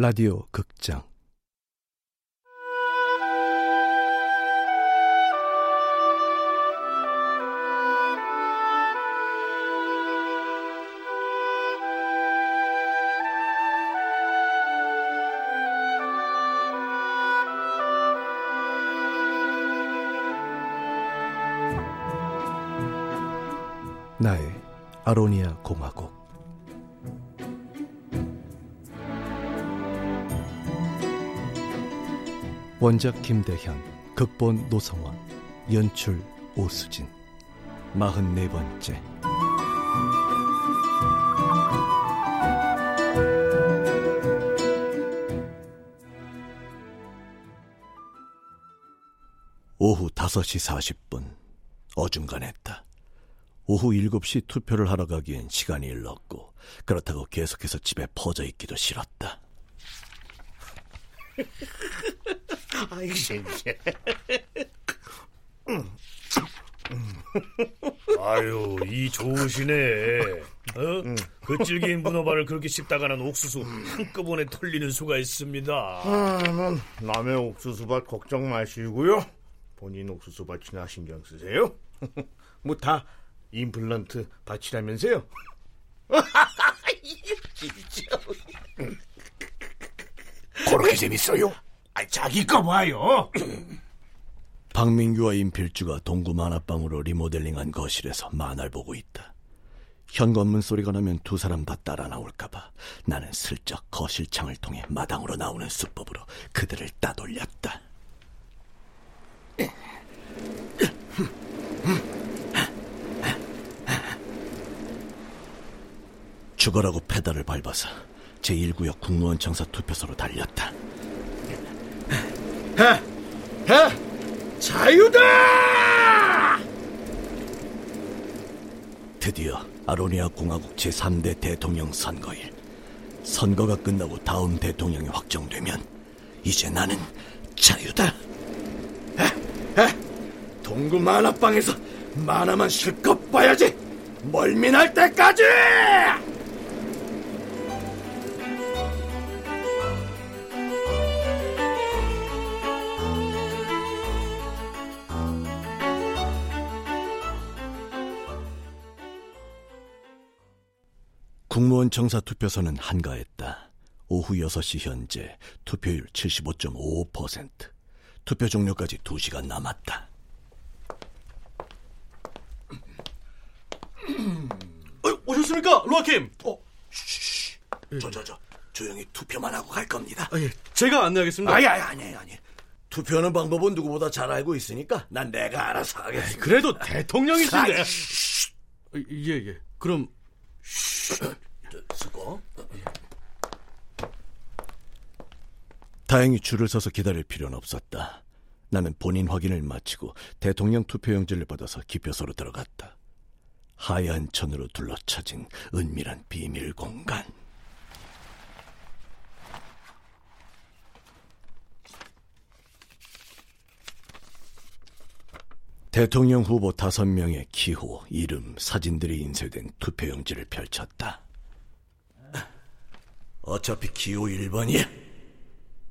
라디오 극장. 나의 아로니아 공화국 원작 김대현, 극본 노성원, 연출 오수진, 마흔네 번째. 오후 5시 40분 어중간했다. 오후 7시 투표를 하러 가기엔 시간이 일렀고 그렇다고 계속해서 집에 퍼져 있기도 싫었다. 아이 새끼. 아유, 이 좋으시네. 어? 그 질긴 문어발을 그렇게 씹다가는 옥수수 한꺼번에 털리는 수가 있습니다. 아, 난 남의 옥수수밭 걱정 마시고요. 본인 옥수수 밭이나 신경 쓰세요. 뭐 다 임플란트 밭이라면서요. 그렇게 재밌어요? 아, 자기 거 봐요. 박민규와 임필주가 동구 만화방으로 리모델링한 거실에서 만화를 보고 있다. 현관문 소리가 나면 두 사람 다 따라 나올까봐 나는 슬쩍 거실 창을 통해 마당으로 나오는 수법으로 그들을 따돌렸다. 죽어라고 페달을 밟아서 제1구역 국무원 청사 투표소로 달렸다. 해! 해! 자유다! 드디어 아로니아 공화국 제3대 대통령 선거일. 선거가 끝나고 다음 대통령이 확정되면 이제 나는 자유다. 해! 해! 동구 만화방에서 만화만 실컷 봐야지! 멀미날 때까지! 국무원 청사 투표소는 한가했다. 오후 6시 현재 투표율 75.55%. 투표 종료까지 2시간 남았다. 어, 오셨습니까, 로아킴? 어, 쉬, 저, 저, 저, 조용히 투표만 하고 갈 겁니다. 아, 예, 제가 안내하겠습니다. 아니, 아니, 아니, 아니. 투표하는 방법은 누구보다 잘 알고 있으니까 난 내가 알아서 하겠습니다. 그래도 대통령이신데. 쉬, 어, 예, 예. 그럼 수고. 다행히 줄을 서서 기다릴 필요는 없었다. 나는 본인 확인을 마치고 대통령 투표용지를 받아서 기표소로 들어갔다. 하얀 천으로 둘러쳐진 은밀한 비밀 공간. 대통령 후보 다섯 명의 기호, 이름, 사진들이 인쇄된 투표용지를 펼쳤다. 어차피 기호 1번이야.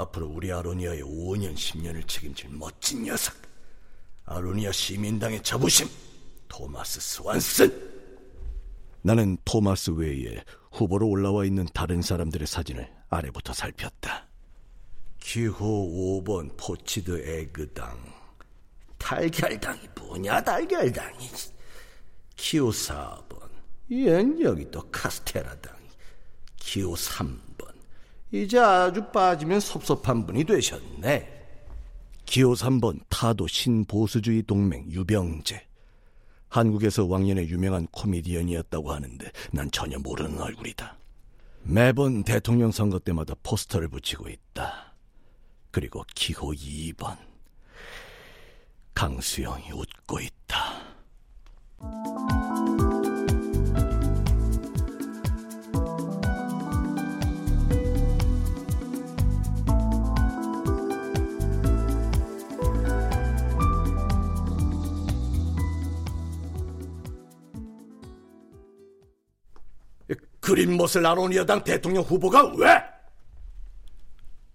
앞으로 우리 아로니아의 5년, 10년을 책임질 멋진 녀석. 아로니아 시민당의 자부심, 토마스 스완슨. 나는 토마스 외에 후보로 올라와 있는 다른 사람들의 사진을 아래부터 살폈다. 기호 5번 포치드 에그당. 달걀당이 뭐냐 달걀당이. 기호 4번. 얜 여기 또 카스테라당이. 기호 3번. 이제 아주 빠지면 섭섭한 분이 되셨네. 기호 3번 타도 신보수주의 동맹 유병재. 한국에서 왕년에 유명한 코미디언이었다고 하는데 난 전혀 모르는 얼굴이다. 매번 대통령 선거 때마다 포스터를 붙이고 있다. 그리고 기호 2번. 강수영이 웃고 있다. 그린머슬 아로니아당 대통령 후보가 왜?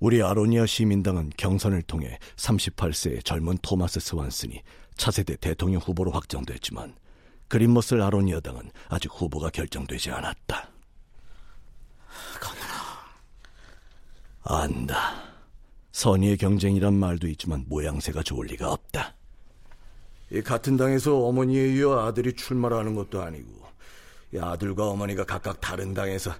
우리 아로니아 시민당은 경선을 통해 38세의 젊은 토마스 스완슨이 차세대 대통령 후보로 확정됐지만 그린머슬 아로니아당은 아직 후보가 결정되지 않았다. 안다. 선의의 경쟁이란 말도 있지만 모양새가 좋을 리가 없다. 이 같은 당에서 어머니에 이어 아들이 출마를 하는 것도 아니고 이 아들과 어머니가 각각 다른 당에서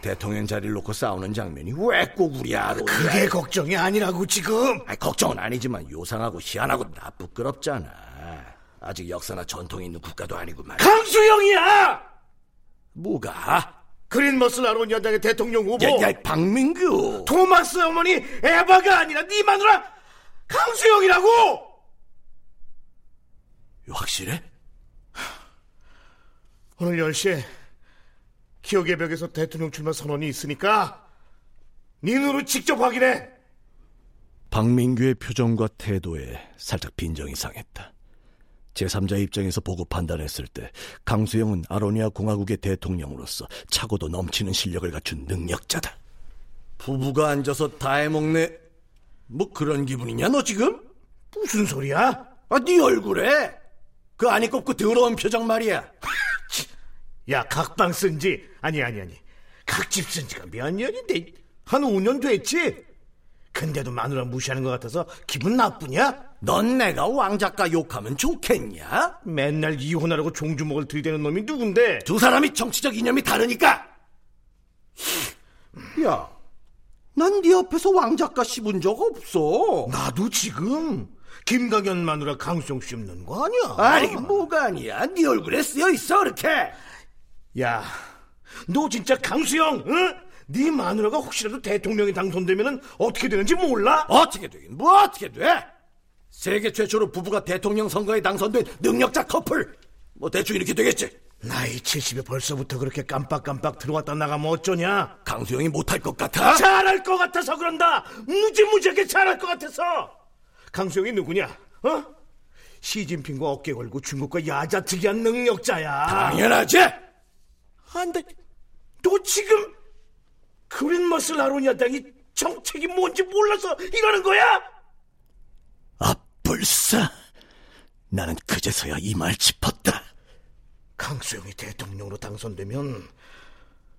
대통령 자리를 놓고 싸우는 장면이 왜 꼭 우리 아로 그게 걱정이 아니라고 지금. 아니, 걱정은 아니지만 요상하고 희한하고 나 부끄럽잖아. 아직 역사나 전통이 있는 국가도 아니고 말이야. 강수영이야. 뭐가? 그린머슬 아로니아당의 대통령 후보. 야, 야, 박민규. 토마스 어머니 에바가 아니라 네 마누라 강수영이라고. 확실해? 오늘 10시에 기억의 벽에서 대통령 출마 선언이 있으니까 네 눈으로 직접 확인해. 박민규의 표정과 태도에 살짝 빈정이 상했다. 제3자 입장에서 보고 판단했을 때 강수영은 아로니아 공화국의 대통령으로서 차고도 넘치는 실력을 갖춘 능력자다. 부부가 앉아서 다 해먹네. 뭐 그런 기분이냐 너 지금? 무슨 소리야? 아, 네 얼굴에 그 안이 꼽고 더러운 표정 말이야. 야 각방 쓴 지 아니 아니 아니 각집 쓴 지가 몇 년인데 한 5년 됐지? 근데도 마누라 무시하는 것 같아서 기분 나쁘냐? 넌 내가 왕작가 욕하면 좋겠냐? 맨날 이혼하라고 종주먹을 들이대는 놈이 누군데? 두 사람이 정치적 이념이 다르니까. 야, 난 네 옆에서 왕작가 씹은 적 없어. 나도 지금 김강현 마누라 강수영 씹는 거 아니야? 아니 뭐가 아니야? 네 얼굴에 쓰여 있어 그렇게. 야, 너 진짜 강수영, 응? 네 마누라가 혹시라도 대통령이 당선되면 어떻게 되는지 몰라? 어떻게 되긴 뭐 어떻게 돼? 세계 최초로 부부가 대통령 선거에 당선된 능력자 커플. 뭐 대충 이렇게 되겠지. 나이 70에 벌써부터 그렇게 깜빡깜빡 들어왔다 나가면 어쩌냐? 강수영이 못할 것 같아? 잘할 것 같아서 그런다. 무지무지하게 잘할 것 같아서. 강수영이 누구냐? 어? 시진핑과 어깨 걸고 중국과 야자 특이한 능력자야. 당연하지. 안 돼. 너 지금 그린머슬 아로니아 당이 정책이 뭔지 몰라서 이러는 거야? 아, 불사. 나는 그제서야 이 말 짚었다. 강수영이 대통령으로 당선되면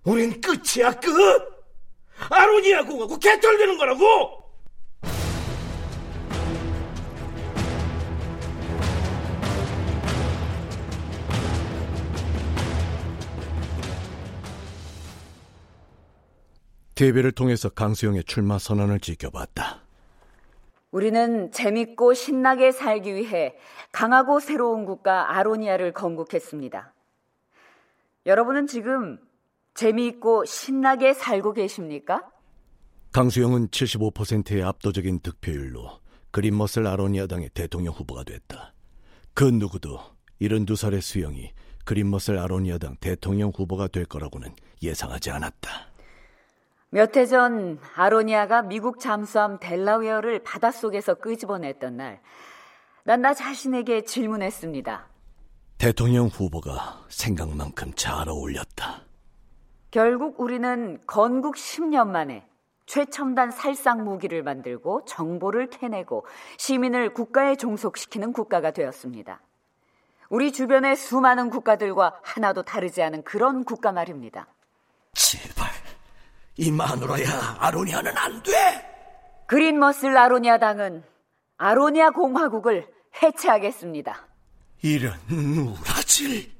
우린 끝이야 끝. 아로니아 공화국 개털되는 거라고. TV를 통해서 강수영의 출마 선언을 지켜봤다. 우리는 재밌고 신나게 살기 위해 강하고 새로운 국가 아로니아를 건국했습니다. 여러분은 지금 재미있고 신나게 살고 계십니까? 강수영은 75%의 압도적인 득표율로 그린머슬 아로니아당의 대통령 후보가 됐다. 그 누구도 72살의 수영이 그린머슬 아로니아당 대통령 후보가 될 거라고는 예상하지 않았다. 몇 해 전 아로니아가 미국 잠수함 델라웨어를 바닷속에서 끄집어냈던 날, 난 나 자신에게 질문했습니다. 대통령 후보가 생각만큼 잘 어울렸다. 결국 우리는 건국 10년 만에 최첨단 살상 무기를 만들고 정보를 캐내고 시민을 국가에 종속시키는 국가가 되었습니다. 우리 주변의 수많은 국가들과 하나도 다르지 않은 그런 국가 말입니다. 제발 이 마누라야 아로니아는 안 돼. 그린머슬 아로니아 당은 아로니아 공화국을 해체하겠습니다. 이런 우라질.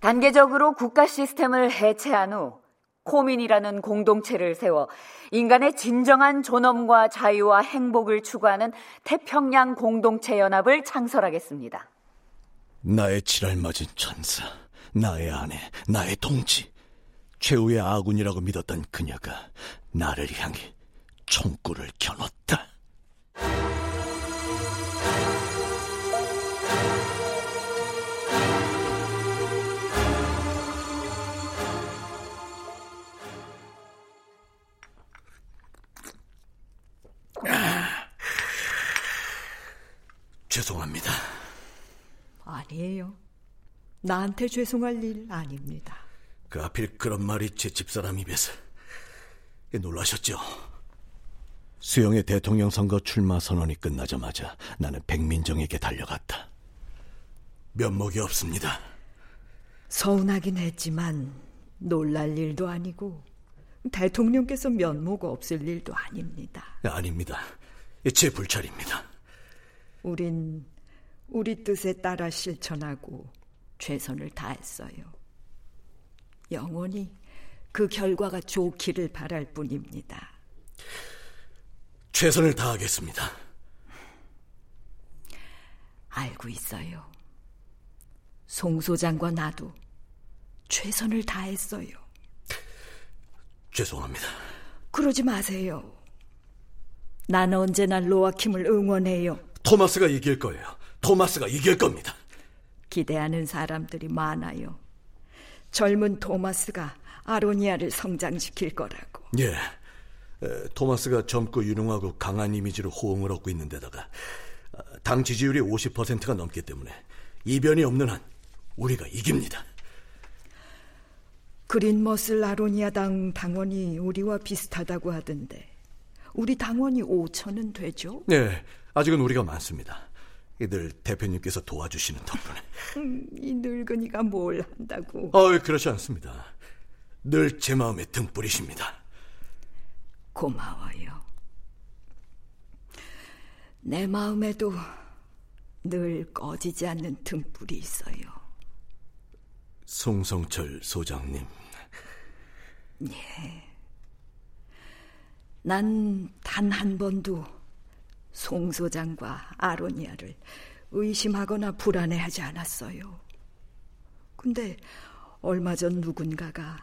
단계적으로 국가 시스템을 해체한 후 코민이라는 공동체를 세워 인간의 진정한 존엄과 자유와 행복을 추구하는 태평양 공동체 연합을 창설하겠습니다. 나의 지랄맞은 천사, 나의 아내, 나의 동지, 최후의 아군이라고 믿었던 그녀가 나를 향해 총구를 겨눴다. 죄송합니다. 아니에요. 나한테 죄송할 일 아닙니다. 그 하필 그런 말이 제 집사람 입에서 놀라셨죠? 수영의 대통령 선거 출마 선언이 끝나자마자 나는 백민정에게 달려갔다. 면목이 없습니다. 서운하긴 했지만 놀랄 일도 아니고 대통령께서 면목 없을 일도 아닙니다. 아닙니다. 제 불찰입니다. 우린 우리 뜻에 따라 실천하고 최선을 다했어요. 영원히 그 결과가 좋기를 바랄 뿐입니다. 최선을 다하겠습니다. 알고 있어요. 송 소장과 나도 최선을 다했어요. 죄송합니다. 그러지 마세요. 난 언제나 로아킴을 응원해요. 토마스가 이길 거예요. 토마스가 이길 겁니다. 기대하는 사람들이 많아요. 젊은 토마스가 아로니아를 성장시킬 거라고. 예. 에, 토마스가 젊고 유능하고 강한 이미지로 호응을 얻고 있는 데다가 아, 당 지지율이 50%가 넘기 때문에 이변이 없는 한 우리가 이깁니다. 그린머슬 아로니아 당 당원이 우리와 비슷하다고 하던데 우리 당원이 5천은 되죠? 네, 아직은 우리가 많습니다. 이들 대표님께서 도와주시는 덕분에. 음, 이 늙은이가 뭘 한다고? 어, 그렇지 않습니다. 늘 제 마음에 등불이십니다. 고마워요. 내 마음에도 늘 꺼지지 않는 등불이 있어요. 송성철 소장님. 난단 한 번도 송 소장과 아로니아를 의심하거나 불안해하지 않았어요. 근데 얼마 전 누군가가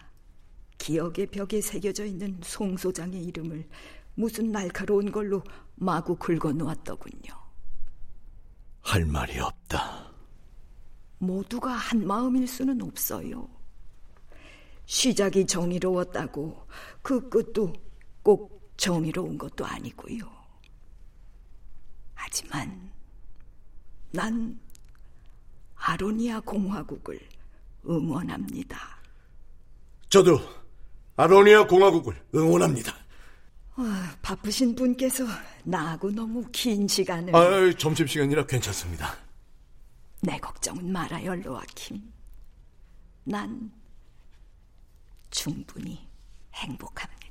기억의 벽에 새겨져 있는 송 소장의 이름을 무슨 날카로운 걸로 마구 긁어 놓았더군요. 할 말이 없다. 모두가 한 마음일 수는 없어요. 시작이 정의로웠다고 그 끝도 꼭 정의로운 것도 아니고요. 하지만 난 아로니아 공화국을 응원합니다. 저도 아로니아 공화국을 응원합니다. 아, 바쁘신 분께서 나하고 너무 긴 시간을 아, 점심시간이라 괜찮습니다. 내 걱정은 말아요, 로아킴. 난 충분히 행복합니다.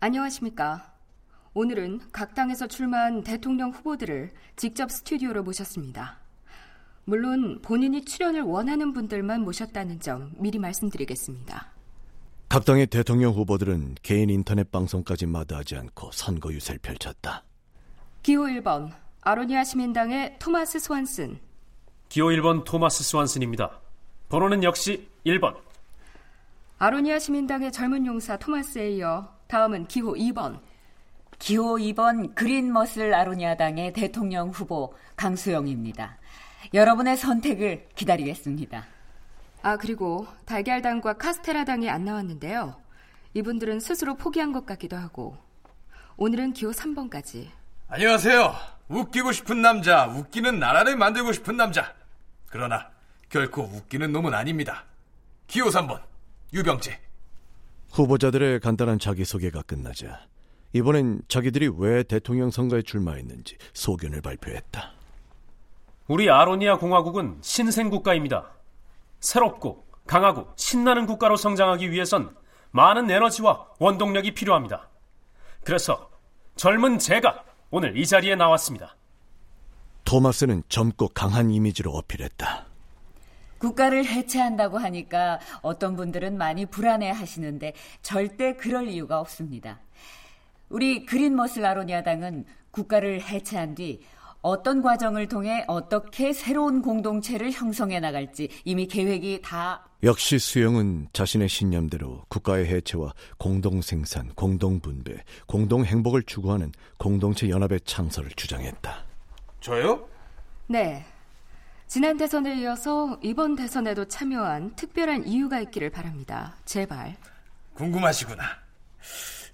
안녕하십니까. 오늘은 각 당에서 출마한 대통령 후보들을 직접 스튜디오로 모셨습니다. 물론 본인이 출연을 원하는 분들만 모셨다는 점 미리 말씀드리겠습니다. 각 당의 대통령 후보들은 개인 인터넷 방송까지 마다하지 않고 선거 유세를 펼쳤다. 기호 1번 아로니아 시민당의 토마스 스완슨 기호 1번 토마스 스완슨입니다. 번호는 역시 1번. 아로니아 시민당의 젊은 용사 토마스에 이어 다음은 기호 2번 기호 2번 그린머슬 아로니아당의 대통령 후보 강수영입니다. 여러분의 선택을 기다리겠습니다. 아 그리고 달걀당과 카스테라당이 안 나왔는데요. 이분들은 스스로 포기한 것 같기도 하고 오늘은 기호 3번까지 안녕하세요. 웃기고 싶은 남자, 웃기는 나라를 만들고 싶은 남자. 그러나 결코 웃기는 놈은 아닙니다. 기호 3번 유병재. 후보자들의 간단한 자기소개가 끝나자 이번엔 자기들이 왜 대통령 선거에 출마했는지 소견을 발표했다. 우리 아로니아 공화국은 신생 국가입니다. 새롭고 강하고 신나는 국가로 성장하기 위해선 많은 에너지와 원동력이 필요합니다. 그래서 젊은 제가 오늘 이 자리에 나왔습니다. 토마스는 젊고 강한 이미지로 어필했다. 국가를 해체한다고 하니까 어떤 분들은 많이 불안해 하시는데 절대 그럴 이유가 없습니다. 우리 그린머슬 아로니아당은 국가를 해체한 뒤 어떤 과정을 통해 어떻게 새로운 공동체를 형성해 나갈지 이미 계획이 다 역시 수영은 자신의 신념대로 국가의 해체와 공동생산, 공동분배, 공동행복을 추구하는 공동체 연합의 창설을 주장했다. 저요? 네. 지난 대선에 이어서 이번 대선에도 참여한 특별한 이유가 있기를 바랍니다. 제발. 궁금하시구나.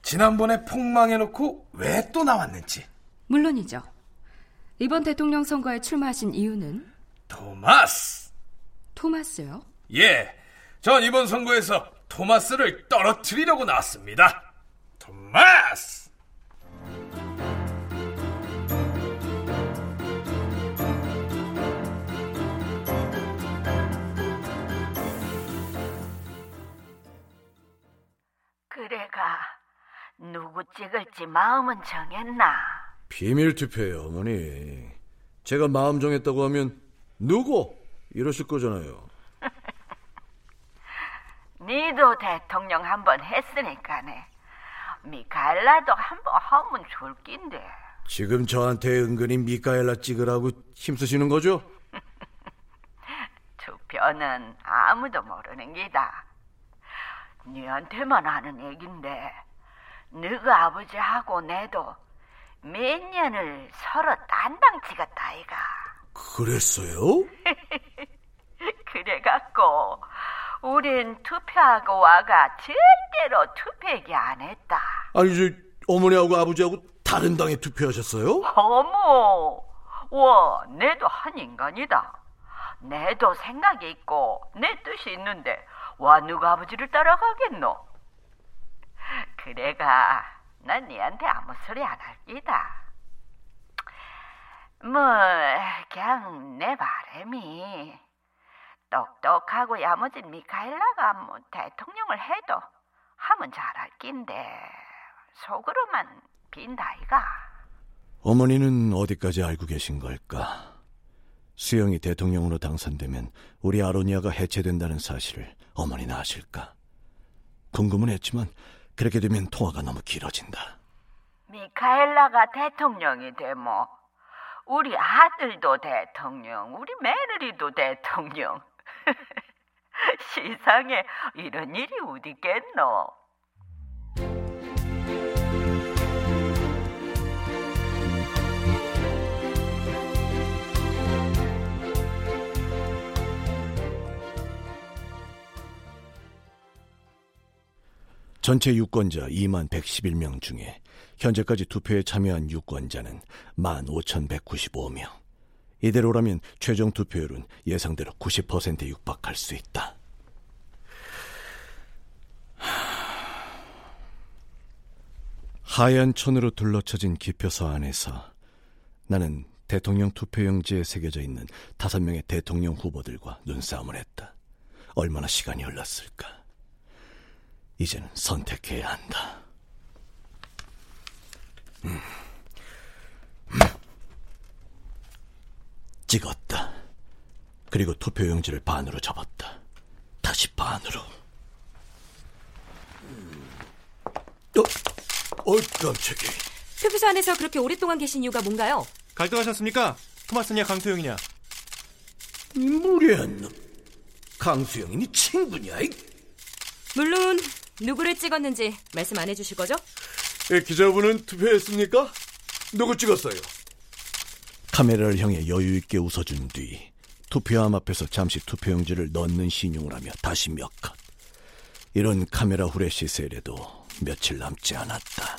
지난번에 폭망해놓고 왜 또 나왔는지. 물론이죠. 이번 대통령 선거에 출마하신 이유는 토마스. 토마스요? 예, 전 이번 선거에서 토마스를 떨어뜨리려고 나왔습니다. 토마스! 찍을지 마음은 정했나? 비밀 투표예요, 어머니. 제가 마음 정했다고 하면 누구 이러실 거잖아요. 니도 대통령 한 번 했으니까네. 미카엘라도 한 번 하면 좋을 낀데. 지금 저한테 은근히 미카엘라 찍으라고 힘쓰시는 거죠? 투표는 아무도 모르는 기다. 니한테만 아는 얘긴데 너가 아버지하고 내도 몇 년을 서로 딴당 찍었다 아이가. 그랬어요? 그래갖고 우린 투표하고 와가 절대로 투표 얘기 안 했다. 아니, 저 어머니하고 아버지하고 다른 당에 투표하셨어요? 어머, 와, 내도 한 인간이다. 내도 생각이 있고 내 뜻이 있는데 와 누가 아버지를 따라가겠노? 그래가 난 니한테 아무 소리 안 할기다. 뭐 그냥 내 바람이 똑똑하고 야무진 미카엘라가 뭐 대통령을 해도 하면 잘할 낀데 속으로만 빈다이가. 어머니는 어디까지 알고 계신 걸까? 수영이 대통령으로 당선되면 우리 아로니아가 해체된다는 사실을 어머니는 아실까? 궁금은 했지만 그렇게 되면 통화가 너무 길어진다. 미카엘라가 대통령이 되모 우리 아들도 대통령, 우리 며느리도 대통령. 세상에 이런 일이 어디 있겠노? 전체 유권자 2만 111명 중에 현재까지 투표에 참여한 유권자는 1만 5,195명. 이대로라면 최종 투표율은 예상대로 90%에 육박할 수 있다. 하얀 천으로 둘러쳐진 기표소 안에서 나는 대통령 투표용지에 새겨져 있는 다섯 명의 대통령 후보들과 눈싸움을 했다. 얼마나 시간이 흘렀을까? 이제는 선택해야 한다. 음. 음. 찍었다. 그리고 투표용지를 반으로 접었다. 다시 반으로. 어, 어, 깜짝이. 투표소 안에서 그렇게 오랫동안 계신 이유가 뭔가요? 갈등하셨습니까? 토마스냐 강소영이냐? 무례한 놈. 강수영이니 친구냐? 이? 물론 누구를 찍었는지 말씀 안 해주실 거죠? 예, 기자분은 투표했습니까? 누구 찍었어요? 카메라를 향해 여유 있게 웃어준 뒤 투표함 앞에서 잠시 투표용지를 넣는 신용을 하며 다시 몇 컷. 이런 카메라 후레쉬 세례도 며칠 남지 않았다.